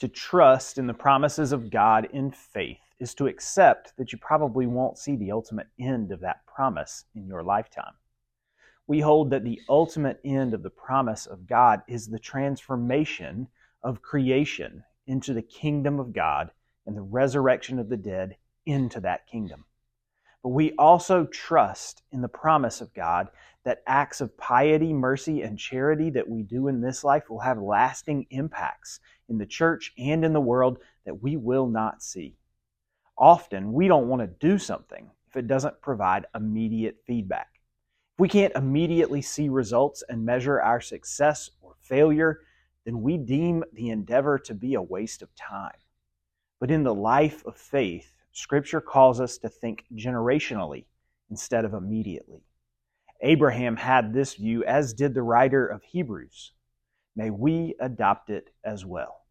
To trust in the promises of God in faith is to accept that you probably won't see the ultimate end of that promise in your lifetime. We hold that the ultimate end of the promise of God is the transformation of creation into the kingdom of God and the resurrection of the dead into that kingdom. But we also trust in the promise of God that acts of piety, mercy, and charity that we do in this life will have lasting impacts in the church and in the world that we will not see. Often, we don't want to do something if it doesn't provide immediate feedback. If we can't immediately see results and measure our success or failure, then we deem the endeavor to be a waste of time. But in the life of faith, Scripture calls us to think generationally instead of immediately. Abraham had this view, as did the writer of Hebrews. May we adopt it as well.